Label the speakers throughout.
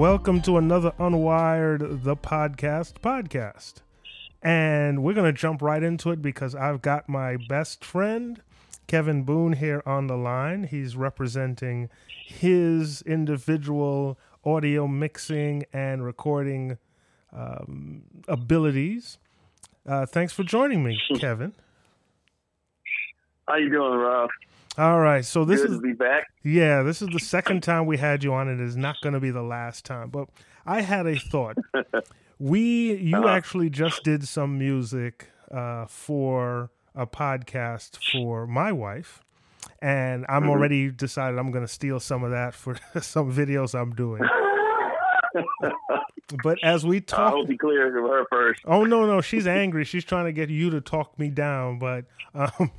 Speaker 1: Welcome to another Unwired the Podcast podcast. And we're going to jump right into it because I've got my best friend, Kevin Boone, here on the line. He's representing his individual audio mixing and recording um, abilities. Uh, thanks for joining me, Kevin.
Speaker 2: How you doing, Rob?
Speaker 1: All right, so this
Speaker 2: Good
Speaker 1: is
Speaker 2: be back.
Speaker 1: yeah, this is the second time we had you on. It is not going to be the last time. But I had a thought. We you
Speaker 2: Uh-huh.
Speaker 1: actually just did some music uh, for a podcast for my wife, and I'm
Speaker 2: Mm-hmm.
Speaker 1: already decided I'm going to steal some of that for some videos I'm doing. But as we
Speaker 2: I
Speaker 1: talk,
Speaker 2: hope clear it to her first.
Speaker 1: Oh no, no, she's angry. She's trying to get you to talk me down, but um,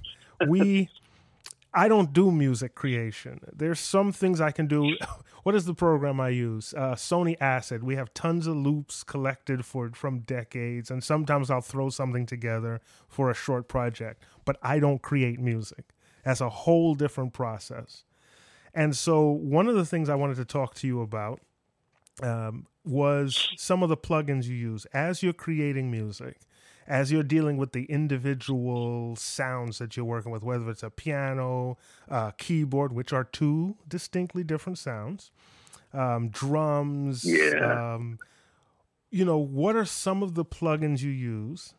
Speaker 1: we I don't do music creation. There's some things I can do. What is the program I use? Uh, Sony Acid. We have tons of loops collected for from decades, and sometimes I'll throw something together for a short project. But I don't create music. That's a whole different process. And so, one of the things I wanted to talk to you about um, was some of the plugins you use as you're creating music, as you're dealing with the individual sounds that you're working with, whether it's a piano, uh, keyboard, which are two distinctly different sounds, um, drums.
Speaker 2: Yeah.
Speaker 1: Um, you know, what are some of the plugins you use?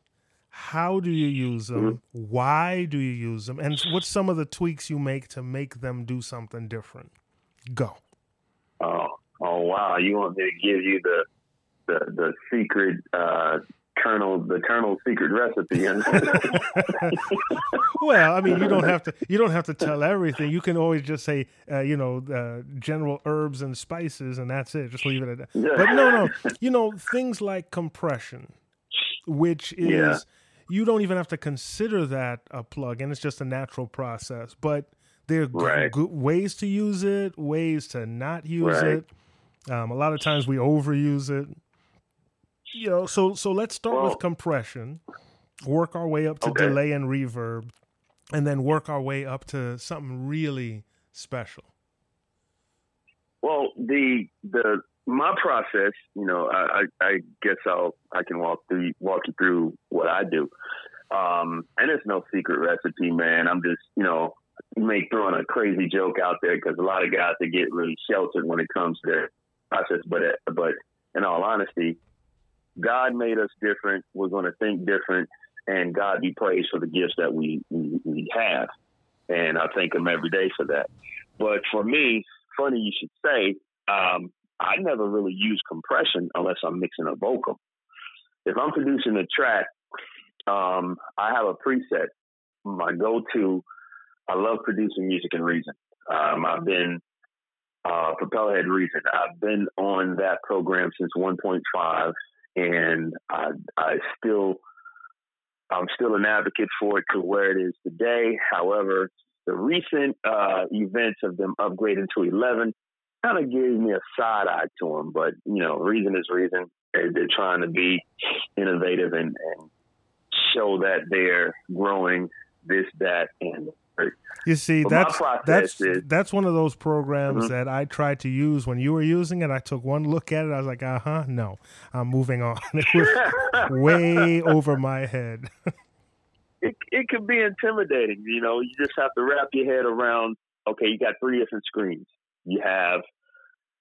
Speaker 1: How do you use them? Why do you use them? And what's some of the tweaks you make to make them do something different? Go.
Speaker 2: Oh, oh wow! You want me to give you the the the secret uh, Colonel the Colonel's secret recipe?
Speaker 1: Well, I mean, you don't have to. You don't have to tell everything. You can always just say, uh, you know, uh, general herbs and spices, and that's it. Just leave it at that.
Speaker 2: Yeah.
Speaker 1: But no, no, you know, things like compression, which is
Speaker 2: Yeah.
Speaker 1: you don't even have to consider that a plug-in. It's just a natural process. But there are
Speaker 2: Right.
Speaker 1: good ways to use it, ways to not use
Speaker 2: Right.
Speaker 1: it. Um, a lot of times we overuse it. You know, so so let's start
Speaker 2: Well-
Speaker 1: with compression, work our way up to
Speaker 2: Okay.
Speaker 1: delay and reverb, and then work our way up to something really special.
Speaker 2: well, the the my process, you know, I, I, I guess I'll I can walk through walk you through what I do. Um, and it's no secret recipe, man. I'm just, you know, may throwing a crazy joke out there because a lot of guys they get really sheltered when it comes to their process. But but in all honesty, God made us different. We're going to think different, and God be praised for the gifts that we we, we have. And I thank Him every day for that. But for me, funny you should say, um, I never really use compression unless I'm mixing a vocal. If I'm producing a track, um, I have a preset. My go-to. I love producing music in Reason. Um, I've been uh, Propellerhead Reason. I've been on that program since 1.5, and I, I still, I'm still an advocate for it to where it is today. However, the recent uh, events of them upgrading to 11 kind of gave me a side eye to them. But you know, reason is reason. They- They're trying to be innovative and, and show that they're growing this, that, and
Speaker 1: You see,
Speaker 2: But
Speaker 1: that's that's
Speaker 2: is-
Speaker 1: that's one of those programs
Speaker 2: Mhm.
Speaker 1: that I tried to use when you were using it. I took one look at it. I was like, uh huh, no, I'm moving on. It was way over my head.
Speaker 2: it it can be intimidating. You know, you just have to wrap your head around. Okay, you got three different screens. You have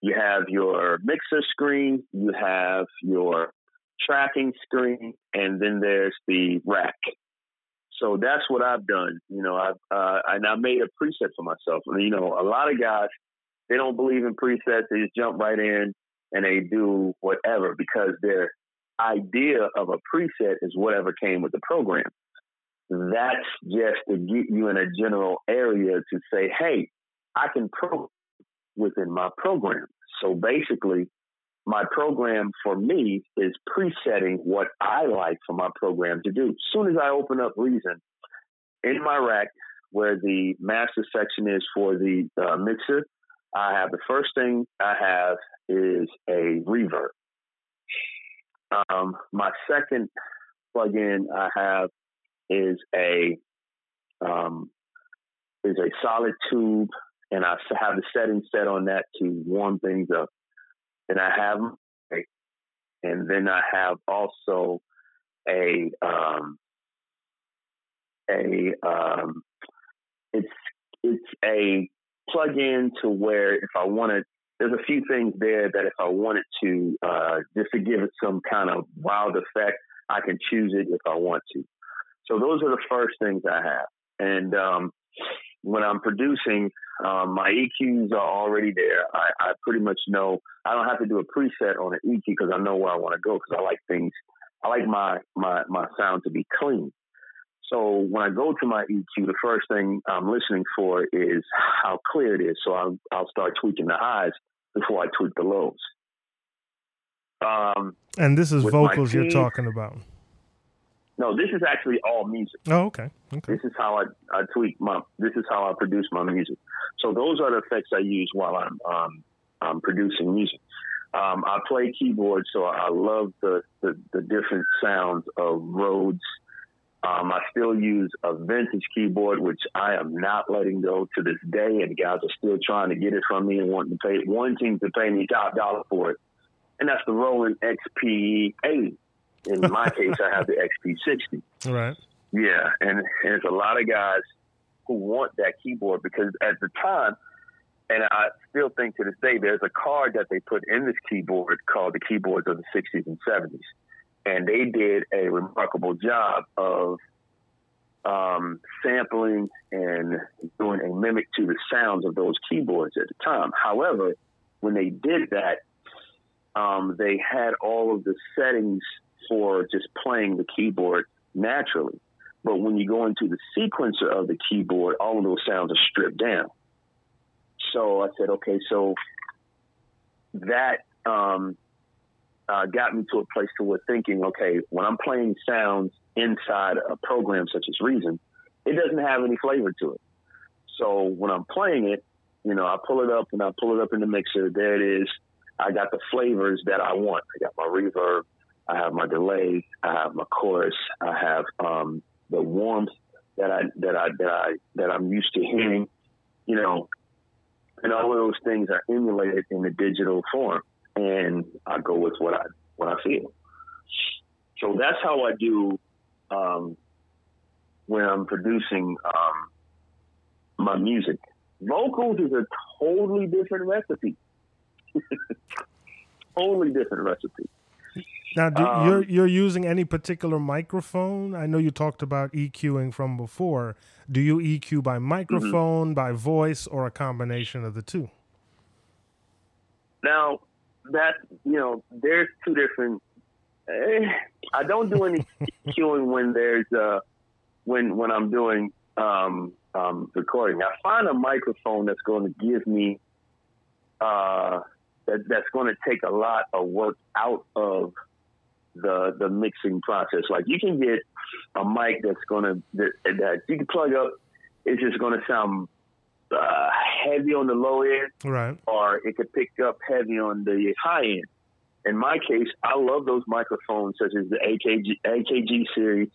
Speaker 2: you have your mixer screen, you have your tracking screen, and then there's the rack. So that's what I've done. You know, I've uh, and I made a preset for myself. And, you know, a lot of guys they don't believe in presets. They just jump right in and they do whatever because their idea of a preset is whatever came with the program that's just to get you in a general area to say, hey, I can program within my program. So basically, my program for me is presetting what I like for my program to do. As soon as I open up Reason in my rack, where the master section is for the uh, mixer, I have the first thing I have is a reverb. Um, my second plugin I have is a um, is a solid tube, and I have the setting set on that to warm things up. And I have, and then I have also a um, a um, it's it's a plug-in to where if I wanted, there's a few things there that if I wanted to uh, just to give it some kind of wild effect, I can choose it if I want to. So those are the first things I have, and um, when I'm producing, um, my EQs are already there. I, I, pretty much know I don't have to do a preset on an EQ because I know where I want to go because I like things. I like my my my sound to be clean. So when I go to my EQ, the first thing I'm listening for is how clear it is. So I'll, I'll start tweaking the highs before I tweak the lows.
Speaker 1: Um, and this is vocals you're talking about.
Speaker 2: No, this is actually all music.
Speaker 1: Oh, okay. Okay.
Speaker 2: This is how I, I tweak my. This is how I produce my music. So those are the effects I use while I'm um, um, producing music. Um, I play keyboard, so I love the, the, the different sounds of Rhodes um, I still use a vintage keyboard, which I am not letting go to this day, and guys are still trying to get it from me and wanting to pay, wanting to pay me top dollar for it. And that's the Roland XP80. In my case, I have the XP60.
Speaker 1: Right.
Speaker 2: Yeah, and, and there's a lot of guys who want that keyboard because at the time, and I still think to this day, there's a card that they put in this keyboard called the keyboards of the 60s and 70s and they did a remarkable job of um, sampling and doing a mimic to the sounds of those keyboards at the time. However, when they did that, um, they had all of the settings for just playing the keyboard naturally. But when you go into the sequencer of the keyboard, all of those sounds are stripped down. So I said, okay, so that um, uh, got me to a place to where thinking, okay, when I'm playing sounds inside a program such as Reason, it doesn't have any flavor to it. So when I'm playing it, you know, I pull it up and I pull it up in the mixer. There it is. I got the flavors that I want. I got my reverb. I have my delay. I have my chorus. I have um, the warmth that I that I that I that I'm used to hearing. You know, and all of those things are emulated in the digital form and I go with what I what I feel. So that's how I do um, when I'm producing um, my music. Vocals is a totally different recipe. totally different recipe.
Speaker 1: Now, do, um, you're you're using any particular microphone? I know you talked about EQing from before. Do you EQ by microphone, mm-hmm. by voice, or a combination of the two?
Speaker 2: Now, that you know, there's two different. Eh, I don't do any queuing when there's uh when when I'm doing um, um, recording. I find a microphone that's going to give me uh, that that's going to take a lot of work out of the the mixing process. Like you can get a mic that's going to that, that you can plug up. It's just going to sound uh, heavy on the low end,
Speaker 1: right?
Speaker 2: Or it could pick up heavy on the high end. In my case, I love those microphones, such as the AKG AKG series.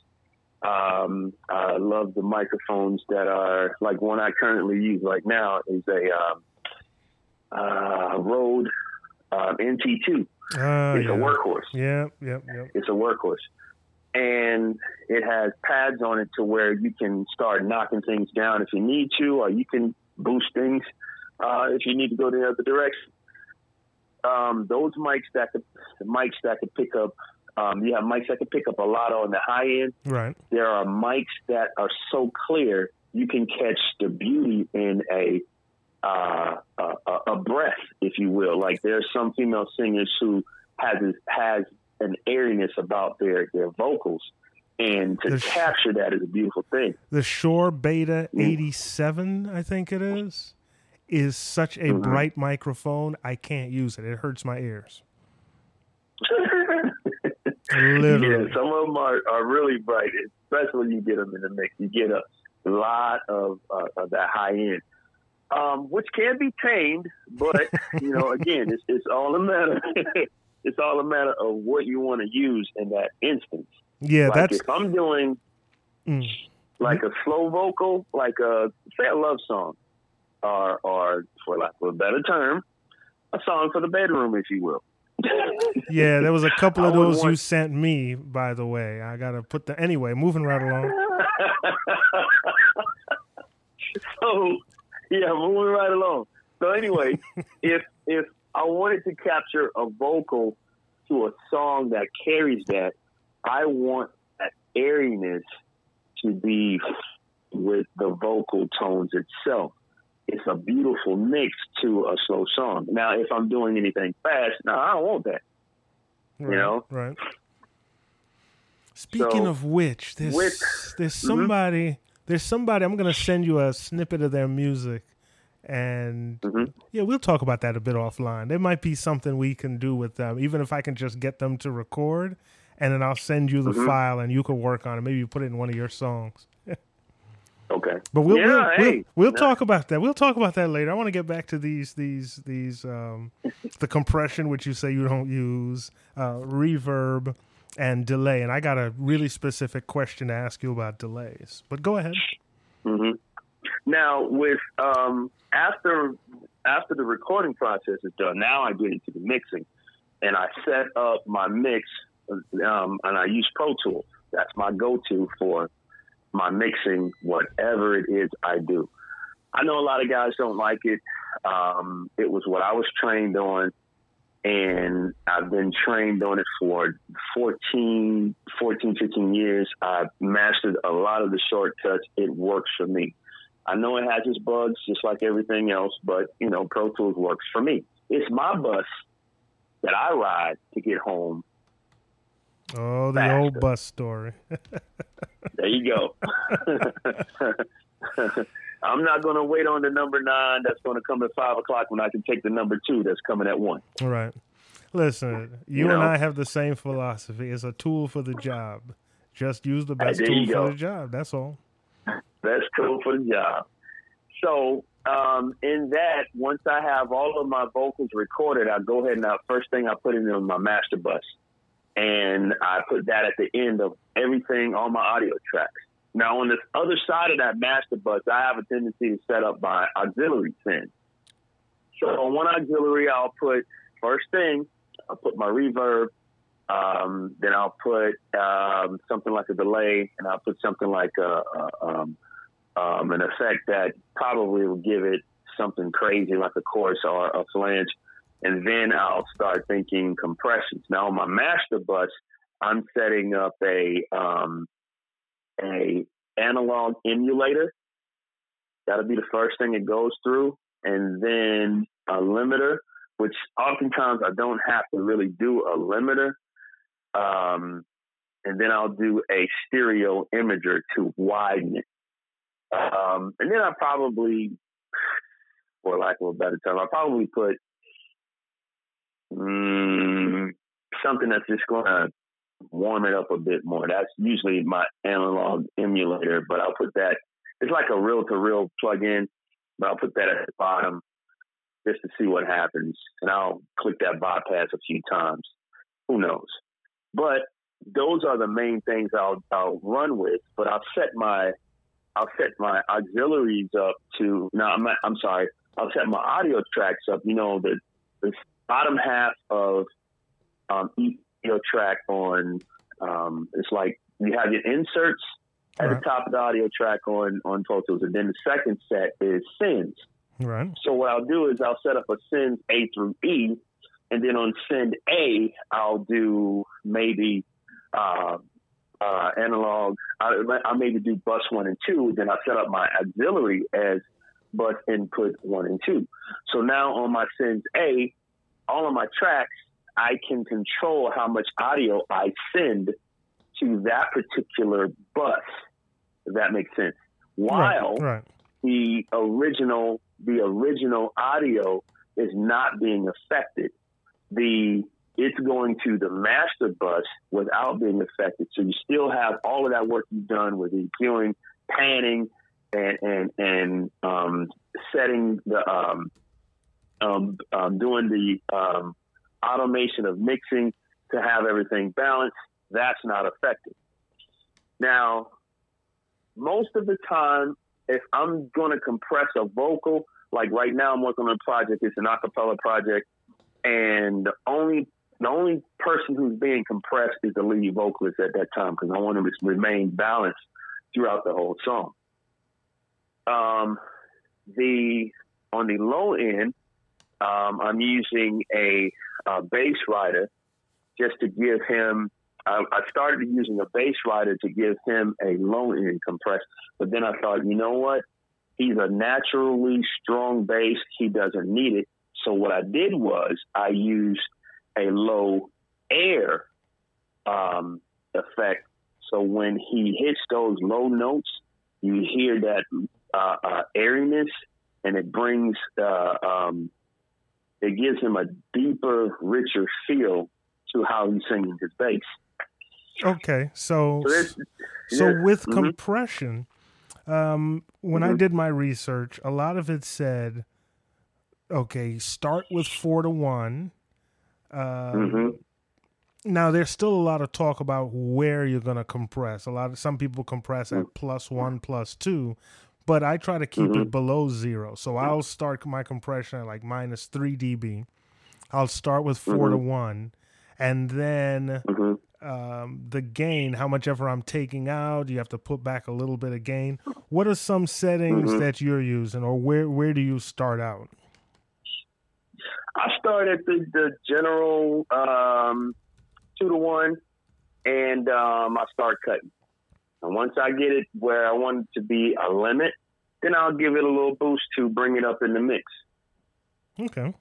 Speaker 2: Um, I love the microphones that are like one I currently use right now is a um, uh, Rode uh, NT2. Uh, it's
Speaker 1: yeah.
Speaker 2: a workhorse.
Speaker 1: Yeah, yeah, yeah.
Speaker 2: It's a workhorse and it has pads on it to where you can start knocking things down if you need to, or you can boost things uh, if you need to go the other direction. Um, those mics that could, mics that could pick up, um, you have mics that can pick up a lot on the high end.
Speaker 1: Right.
Speaker 2: There are mics that are so clear you can catch the beauty in a uh, a, a breath, if you will. Like there's some female singers who has has an airiness about their their vocals and to the capture that is a beautiful thing.
Speaker 1: The Shure Beta mm. 87, I think it is, is such a mm-hmm. bright microphone. I can't use it. It hurts my ears.
Speaker 2: Literally. Yeah, some of them are, are really bright, especially when you get them in the mix. You get a lot of, uh, of that high end, um, which can be tamed, but you know, again, it's, it's all a matter. it's all a matter of what you want to use in that instance.
Speaker 1: Yeah,
Speaker 2: like
Speaker 1: that's
Speaker 2: if I'm doing mm. like a slow vocal, like a say a love song, or or for lack of a better term, a song for the bedroom, if you will.
Speaker 1: yeah, there was a couple of those want... you sent me, by the way. I gotta put the anyway. Moving right along.
Speaker 2: so yeah, moving right along. So anyway, if if I wanted to capture a vocal to a song that carries that, I want that airiness to be with the vocal tones itself. It's a beautiful mix to a slow song. Now, if I'm doing anything fast, no, I don't want that.
Speaker 1: Right,
Speaker 2: you know,
Speaker 1: right. Speaking so, of which, there's with, there's mm-hmm. somebody. There's somebody I'm gonna send you a snippet of their music, and mm-hmm. yeah, we'll talk about that a bit offline. There might be something we can do with them, even if I can just get them to record, and then I'll send you the mm-hmm. file, and you can work on it. Maybe you put it in one of your songs.
Speaker 2: Okay.
Speaker 1: But we'll yeah, we'll, hey, we'll, we'll no. talk about that. We'll talk about that later. I want to get back to these these these um, the compression which you say you don't use, uh, reverb and delay. And I got a really specific question to ask you about delays. But go ahead.
Speaker 2: Mm-hmm. Now with um, after after the recording process is done, now I get into the mixing, and I set up my mix, um, and I use Pro Tools. That's my go-to for my mixing, whatever it is I do. I know a lot of guys don't like it. Um, it was what I was trained on, and I've been trained on it for 14, 14, 15 years. I've mastered a lot of the shortcuts. It works for me. I know it has its bugs, just like everything else, but you know, Pro Tools works for me. It's my bus that I ride to get home
Speaker 1: Oh, the faster. old bus story.
Speaker 2: there you go. I'm not going to wait on the number nine that's going to come at five o'clock when I can take the number two that's coming at one.
Speaker 1: All right. Listen, you, you and I have the same philosophy. It's a tool for the job. Just use the best tool for the job. That's all.
Speaker 2: Best tool for the job. So, um, in that, once I have all of my vocals recorded, I go ahead and I, first thing I put in on my master bus and I put that at the end of everything on my audio tracks. Now, on this other side of that master bus, I have a tendency to set up my auxiliary send. So on one auxiliary, I'll put first thing, I'll put my reverb, um, then I'll put um, something like a delay, and I'll put something like a, a um, um an effect that probably will give it something crazy like a chorus or a flange and then I'll start thinking compressions. Now on my master bus, I'm setting up a um, a analog emulator. That'll be the first thing it goes through, and then a limiter, which oftentimes I don't have to really do a limiter. Um, and then I'll do a stereo imager to widen it. Um, and then I probably, for lack of a better term, I probably put Mm, something that's just going to warm it up a bit more. That's usually my analog emulator, but I'll put that. It's like a reel to reel plug in, but I'll put that at the bottom just to see what happens. And I'll click that bypass a few times. Who knows? But those are the main things I'll I'll run with. But I'll set my I'll set my auxiliaries up to no, I'm not, I'm sorry. I'll set my audio tracks up. You know the the bottom half of um, each audio track on um, it's like you have your inserts at right. the top of the audio track on on Pro Tools, and then the second set is sends.
Speaker 1: Right.
Speaker 2: So what I'll do is I'll set up a send A through E, and then on send A I'll do maybe uh, uh, analog. I, I maybe do bus one and two. Then I set up my auxiliary as bus input one and two. So now on my sends A, all of my tracks, I can control how much audio I send to that particular bus. If that makes sense. While
Speaker 1: right, right.
Speaker 2: the original the original audio is not being affected. The it's going to the master bus without being affected. So you still have all of that work you've done with EQing, panning, and and and um, setting the um, um, um, doing the um, automation of mixing to have everything balanced, that's not effective. Now, most of the time, if I'm going to compress a vocal, like right now I'm working on a project, it's an acapella project, and the only the only person who's being compressed is the lead vocalist at that time because I want him to remain balanced throughout the whole song. Um, the on the low end, um, I'm using a, a bass rider just to give him. I, started using a bass rider to give him a low end compress, but then I thought, you know what? He's a naturally strong bass. He doesn't need it. So what I did was I used a low air um, effect. So when he hits those low notes, you hear that uh, uh, airiness, and it brings uh, um, it gives him a deeper, richer feel to how he's singing his bass.
Speaker 1: Okay, so so, so yeah. with mm-hmm. compression, um, when mm-hmm. I did my research, a lot of it said, okay, start with four to one. Um, mm-hmm. Now, there's still a lot of talk about where you're going to compress. A lot of some people compress at mm. plus one, plus two, but I try to keep mm-hmm. it below zero. So I'll start my compression at like minus three dB. I'll start with 4 mm-hmm. to one, and then mm-hmm. um, the gain, how much ever I'm taking out, you have to put back a little bit of gain. What are some settings mm-hmm. that you're using, or where where do you start out?
Speaker 2: I start at the, the general um, two to one, and um, I start cutting. And once I get it where I want it to be a limit, then I'll give it a little boost to bring it up in the mix.
Speaker 1: Okay.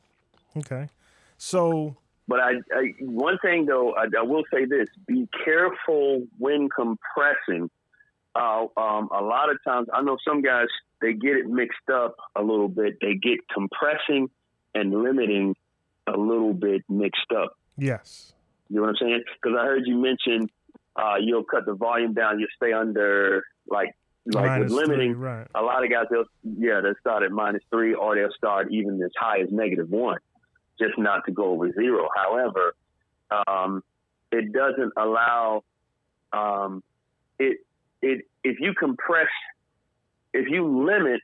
Speaker 1: Okay. So.
Speaker 2: But I, I one thing though, I, I, will say this: be careful when compressing. Uh, um, a lot of times, I know some guys they get it mixed up a little bit. They get compressing and limiting a little bit mixed up.
Speaker 1: Yes.
Speaker 2: You know what I'm saying? Because I heard you mention uh, you'll cut the volume down, You'll stay under like like minus with limiting.
Speaker 1: Three, right.
Speaker 2: A lot of guys they'll yeah they'll start at minus three or they'll start even as high as negative one, just not to go over zero. However, um, it doesn't allow um, it it if you compress if you limit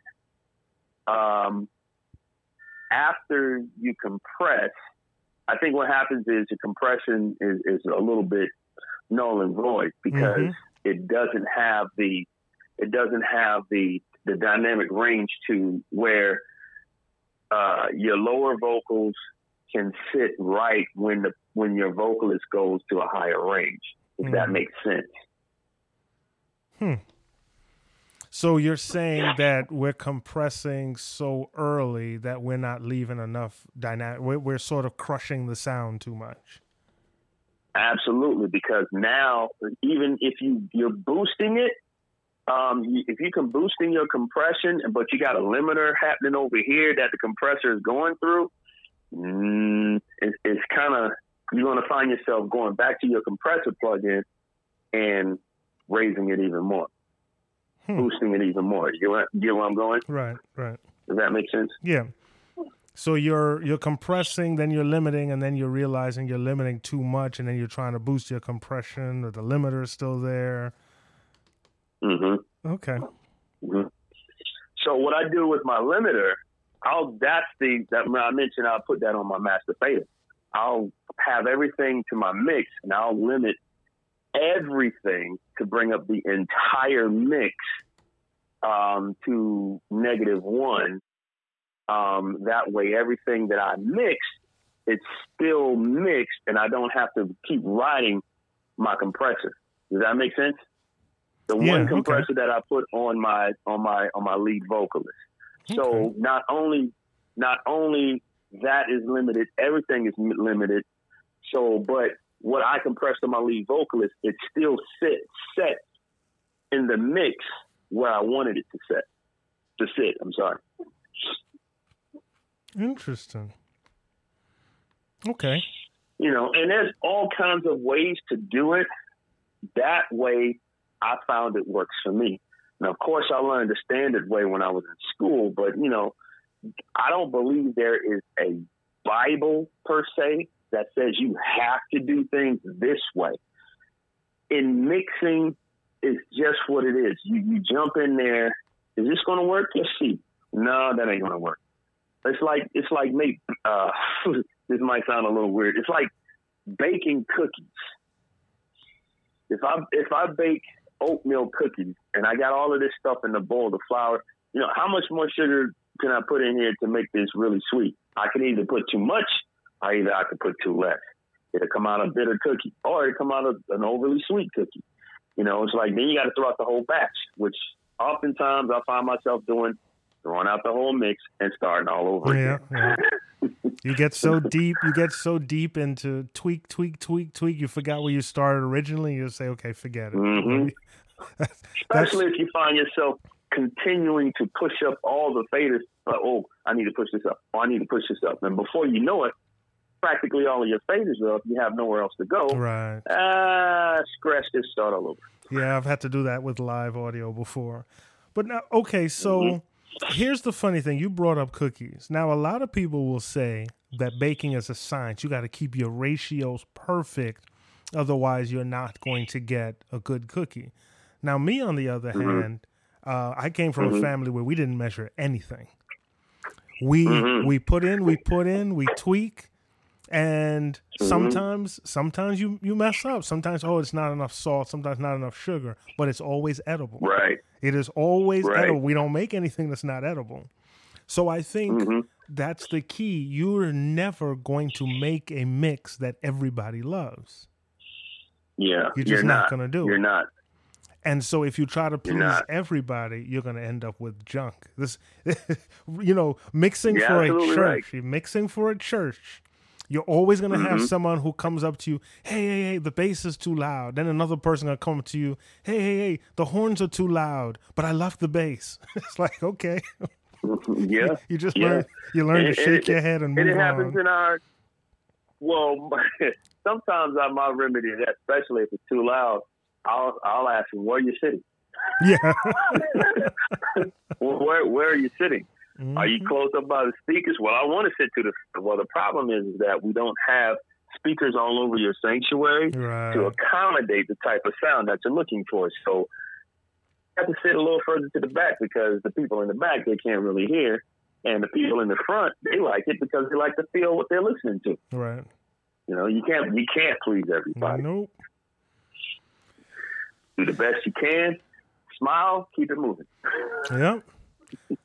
Speaker 2: um, after you compress, I think what happens is the compression is, is a little bit null and void because mm-hmm. it doesn't have the it doesn't have the the dynamic range to where uh, your lower vocals can sit right when the when your vocalist goes to a higher range. If mm-hmm. that makes sense.
Speaker 1: Hmm. So you're saying that we're compressing so early that we're not leaving enough dynamic. We're, we're sort of crushing the sound too much.
Speaker 2: Absolutely, because now even if you you're boosting it, um, if you can boost in your compression, but you got a limiter happening over here that the compressor is going through, mm, it, it's kind of you're going to find yourself going back to your compressor plug-in and raising it even more hmm. boosting it even more. You get, get where I'm going?
Speaker 1: Right, right.
Speaker 2: Does that make sense?
Speaker 1: Yeah. So you're you're compressing, then you're limiting, and then you're realizing you're limiting too much, and then you're trying to boost your compression, or the limiter is still there.
Speaker 2: Mm-hmm.
Speaker 1: Okay.
Speaker 2: Mm-hmm. So what I do with my limiter, I'll that's the that I mentioned. I'll put that on my master fader. I'll have everything to my mix, and I'll limit everything to bring up the entire mix um, to negative one. Um, that way, everything that I mix, it's still mixed, and I don't have to keep riding my compressor. Does that make sense? The yeah, one compressor okay. that I put on my on my on my lead vocalist. Okay. So not only not only that is limited, everything is limited. So, but what I compress to my lead vocalist, it still sits set in the mix where I wanted it to set to sit. I'm sorry.
Speaker 1: Interesting. Okay.
Speaker 2: You know, and there's all kinds of ways to do it. That way, I found it works for me. Now, of course, I learned the standard way when I was in school, but you know, I don't believe there is a Bible per se that says you have to do things this way. In mixing, it's just what it is. You, you jump in there. Is this going to work? Let's see. No, that ain't going to work. It's like it's like me. Uh, this might sound a little weird. It's like baking cookies. If I if I bake oatmeal cookies and I got all of this stuff in the bowl, the flour, you know, how much more sugar can I put in here to make this really sweet? I can either put too much, or either I can put too less. It'll come out a bitter cookie, or it'll come out an overly sweet cookie. You know, it's like then you got to throw out the whole batch, which oftentimes I find myself doing, throwing out the whole mix and starting all over
Speaker 1: Yeah,
Speaker 2: again.
Speaker 1: yeah. You get so deep, you get so deep into tweak, tweak, tweak, tweak. You forgot where you started originally. You say, okay, forget it.
Speaker 2: Mhm. Especially if you find yourself continuing to push up all the faders. Like, oh, I need to push this up. Oh, I need to push this up. And before you know it, practically all of your faders are up. You have nowhere else to go.
Speaker 1: right.
Speaker 2: Ah, scratch this, start all over.
Speaker 1: Yeah, I've had to do that with live audio before. But now, okay, so here's the funny thing. You brought up cookies. Now, a lot of people will say that baking is a science. You got to keep your ratios perfect. Otherwise, you're not going to get a good cookie. Now, me, on the other mm-hmm. hand, uh, I came from a mm-hmm. family where we didn't measure anything. We mm-hmm. we put in, we put in, we tweak, and sometimes sometimes you you mess up. Sometimes oh, it's not enough salt. Sometimes not enough sugar, but it's always edible.
Speaker 2: Right.
Speaker 1: It is always
Speaker 2: Right.
Speaker 1: edible. We don't make anything that's not edible. So I think
Speaker 2: Mhm.
Speaker 1: that's the key. You're never going to make a mix that everybody loves.
Speaker 2: Yeah.
Speaker 1: You're just not gonna do
Speaker 2: You're
Speaker 1: it.
Speaker 2: not.
Speaker 1: And so if you try to please
Speaker 2: not.
Speaker 1: everybody, you're going to end up with junk. This you know, mixing
Speaker 2: You're
Speaker 1: for a church,
Speaker 2: right.
Speaker 1: mixing for a church. You're always going to have
Speaker 2: mm-hmm.
Speaker 1: someone who comes up to you, "Hey, hey, hey, the bass is too loud." Then another person to come up to you, "Hey, hey, hey, the horns are too loud, but I love the bass." it's like, "Okay." Mm-hmm.
Speaker 2: yeah.
Speaker 1: You just
Speaker 2: Yeah.
Speaker 1: learn you learn to shake
Speaker 2: it-
Speaker 1: your head and
Speaker 2: And
Speaker 1: move
Speaker 2: it happens
Speaker 1: on.
Speaker 2: in our. Well, sometimes I my remedy to that, especially if it's too loud. I'll I'll ask them where you sitting.
Speaker 1: Yeah.
Speaker 2: Where where are you sitting? Are you
Speaker 1: Mhm.
Speaker 2: close up by the speakers? Well, I want to sit to the. Well, the problem is that we don't have speakers all over your sanctuary
Speaker 1: Right.
Speaker 2: to accommodate the type of sound that you're looking for. So you have to sit a little further to the back because the people in the back they can't really hear, and the people in the front they like it because they like to feel what they're listening to.
Speaker 1: Right.
Speaker 2: You know, you can't you can't please everybody.
Speaker 1: Nope.
Speaker 2: Do the best you can. Smile, keep it moving.
Speaker 1: Yep.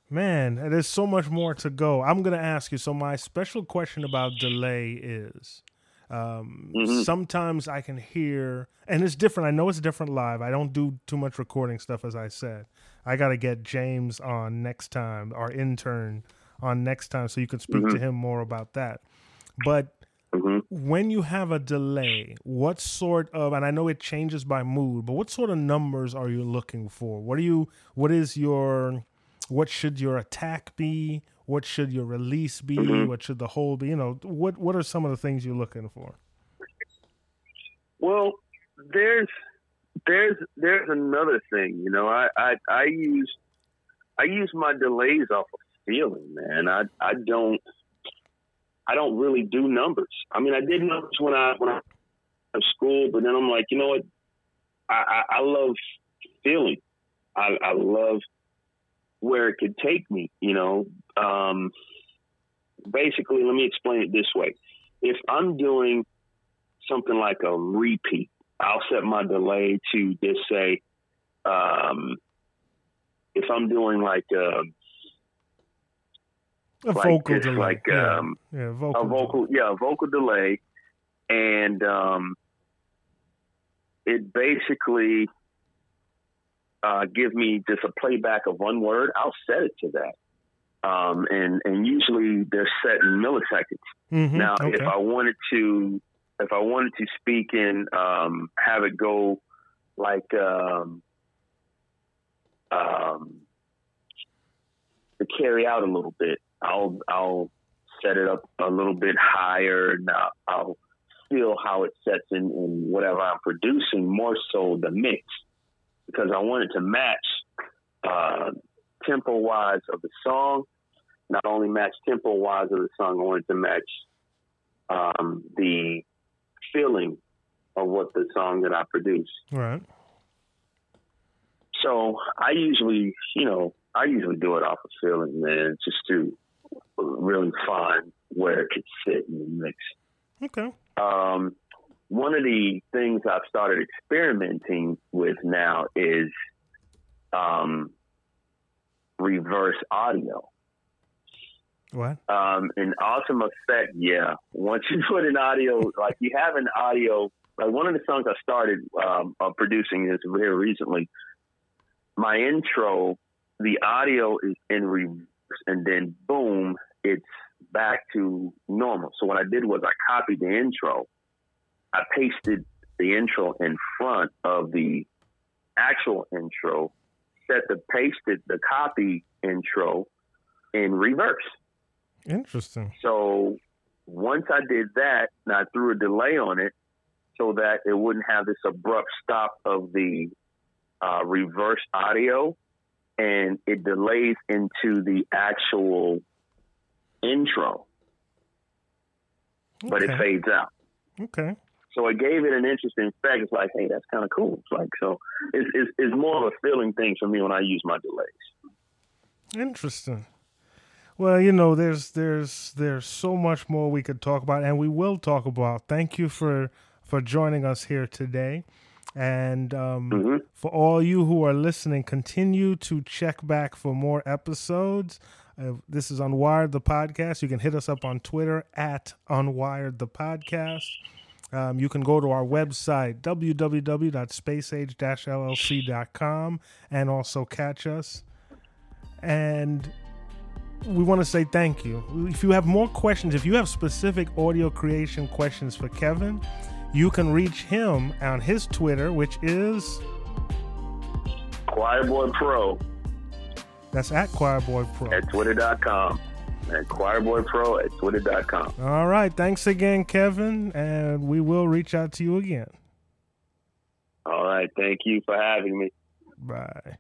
Speaker 1: Man, there's so much more to go. I'm going to ask you. So, my special question about delay is um,
Speaker 2: Mhm.
Speaker 1: sometimes I can hear, and it's different. I know it's different live. I don't do too much recording stuff, as I said. I got to get James on next time, our intern on next time, so you can speak to him more about that. But
Speaker 2: hmm
Speaker 1: when you have a delay, what sort of and I know it changes by mood, but what sort of numbers are you looking for? What are you what is your what should your attack be? What should your release be?
Speaker 2: Mhm.
Speaker 1: What should the whole be? You know, what what are some of the things you're looking for?
Speaker 2: Well, there's there's there's another thing. You know, I I, I use I use my delays off of feeling, man. I I don't I don't really do numbers. I mean, I did numbers when I when I was school, but then I'm like, you know what? I I, I love feeling. I, I love where it could take me. You know, um, basically, let me explain it this way: if I'm doing something like a repeat, I'll set my delay to just say, um, if I'm doing like a,
Speaker 1: A
Speaker 2: like
Speaker 1: vocal delay.
Speaker 2: like
Speaker 1: yeah.
Speaker 2: um,
Speaker 1: yeah, vocal.
Speaker 2: a vocal, yeah, a vocal delay, and um, it basically uh, give me just a playback of one word. I'll set it to that, um, and and usually they're set in milliseconds.
Speaker 1: Mhm,
Speaker 2: Now,
Speaker 1: okay.
Speaker 2: if I wanted to, if I wanted to speak and um, have it go like, um, um, to carry out a little bit, I'll, I'll set it up a little bit higher and I'll, I'll feel how it sets in, in whatever I'm producing more so the mix because I wanted to match, uh, tempo wise of the song not only match tempo wise of the song, I wanted to match um, the feeling of what the song that I produce.
Speaker 1: right.
Speaker 2: So I usually, you know, I usually do it off of feeling, man, just to really find where it could sit in the mix.
Speaker 1: Okay.
Speaker 2: Um, one of the things I've started experimenting with now is um, reverse audio.
Speaker 1: What?
Speaker 2: Um, an awesome effect, yeah. Once you put an audio, like you have an audio, like one of the songs I started um, uh, producing is here recently. My intro, the audio is in reverse, and then boom, it's back to normal. So what I did was I copied the intro, I pasted the intro in front of the actual intro, set the pasted the copy intro in reverse.
Speaker 1: Interesting.
Speaker 2: So once I did that, and I threw a delay on it so that it wouldn't have this abrupt stop of the uh, reverse audio, and it delays into the actual intro, but it fades out.
Speaker 1: Okay.
Speaker 2: So it gave it an interesting effect. It's like, hey, that's kind of cool. It's like, so it's, it's, it's more of a feeling thing for me when I use my delays.
Speaker 1: Interesting. Well, you know, there's there's there's so much more we could talk about, and we will talk about. Thank you for for joining us here today, and um,
Speaker 2: Mhm.
Speaker 1: for all you who are listening, continue to check back for more episodes. Uh, this is Unwired the podcast. You can hit us up on Twitter at Unwired the podcast. Um, you can go to our website www.spaceage-llc.com and also catch us. And we want to say thank you. If you have more questions, if you have specific audio creation questions for Kevin, you can reach him on his Twitter, which is
Speaker 2: Choir Boy Pro
Speaker 1: that's at Choirboy Pro.
Speaker 2: at twitter.com. At Choir Boy Pro at twitter.com.
Speaker 1: All right, thanks again, Kevin, and we will reach out to you again.
Speaker 2: All right. Thank you for having me.
Speaker 1: Bye.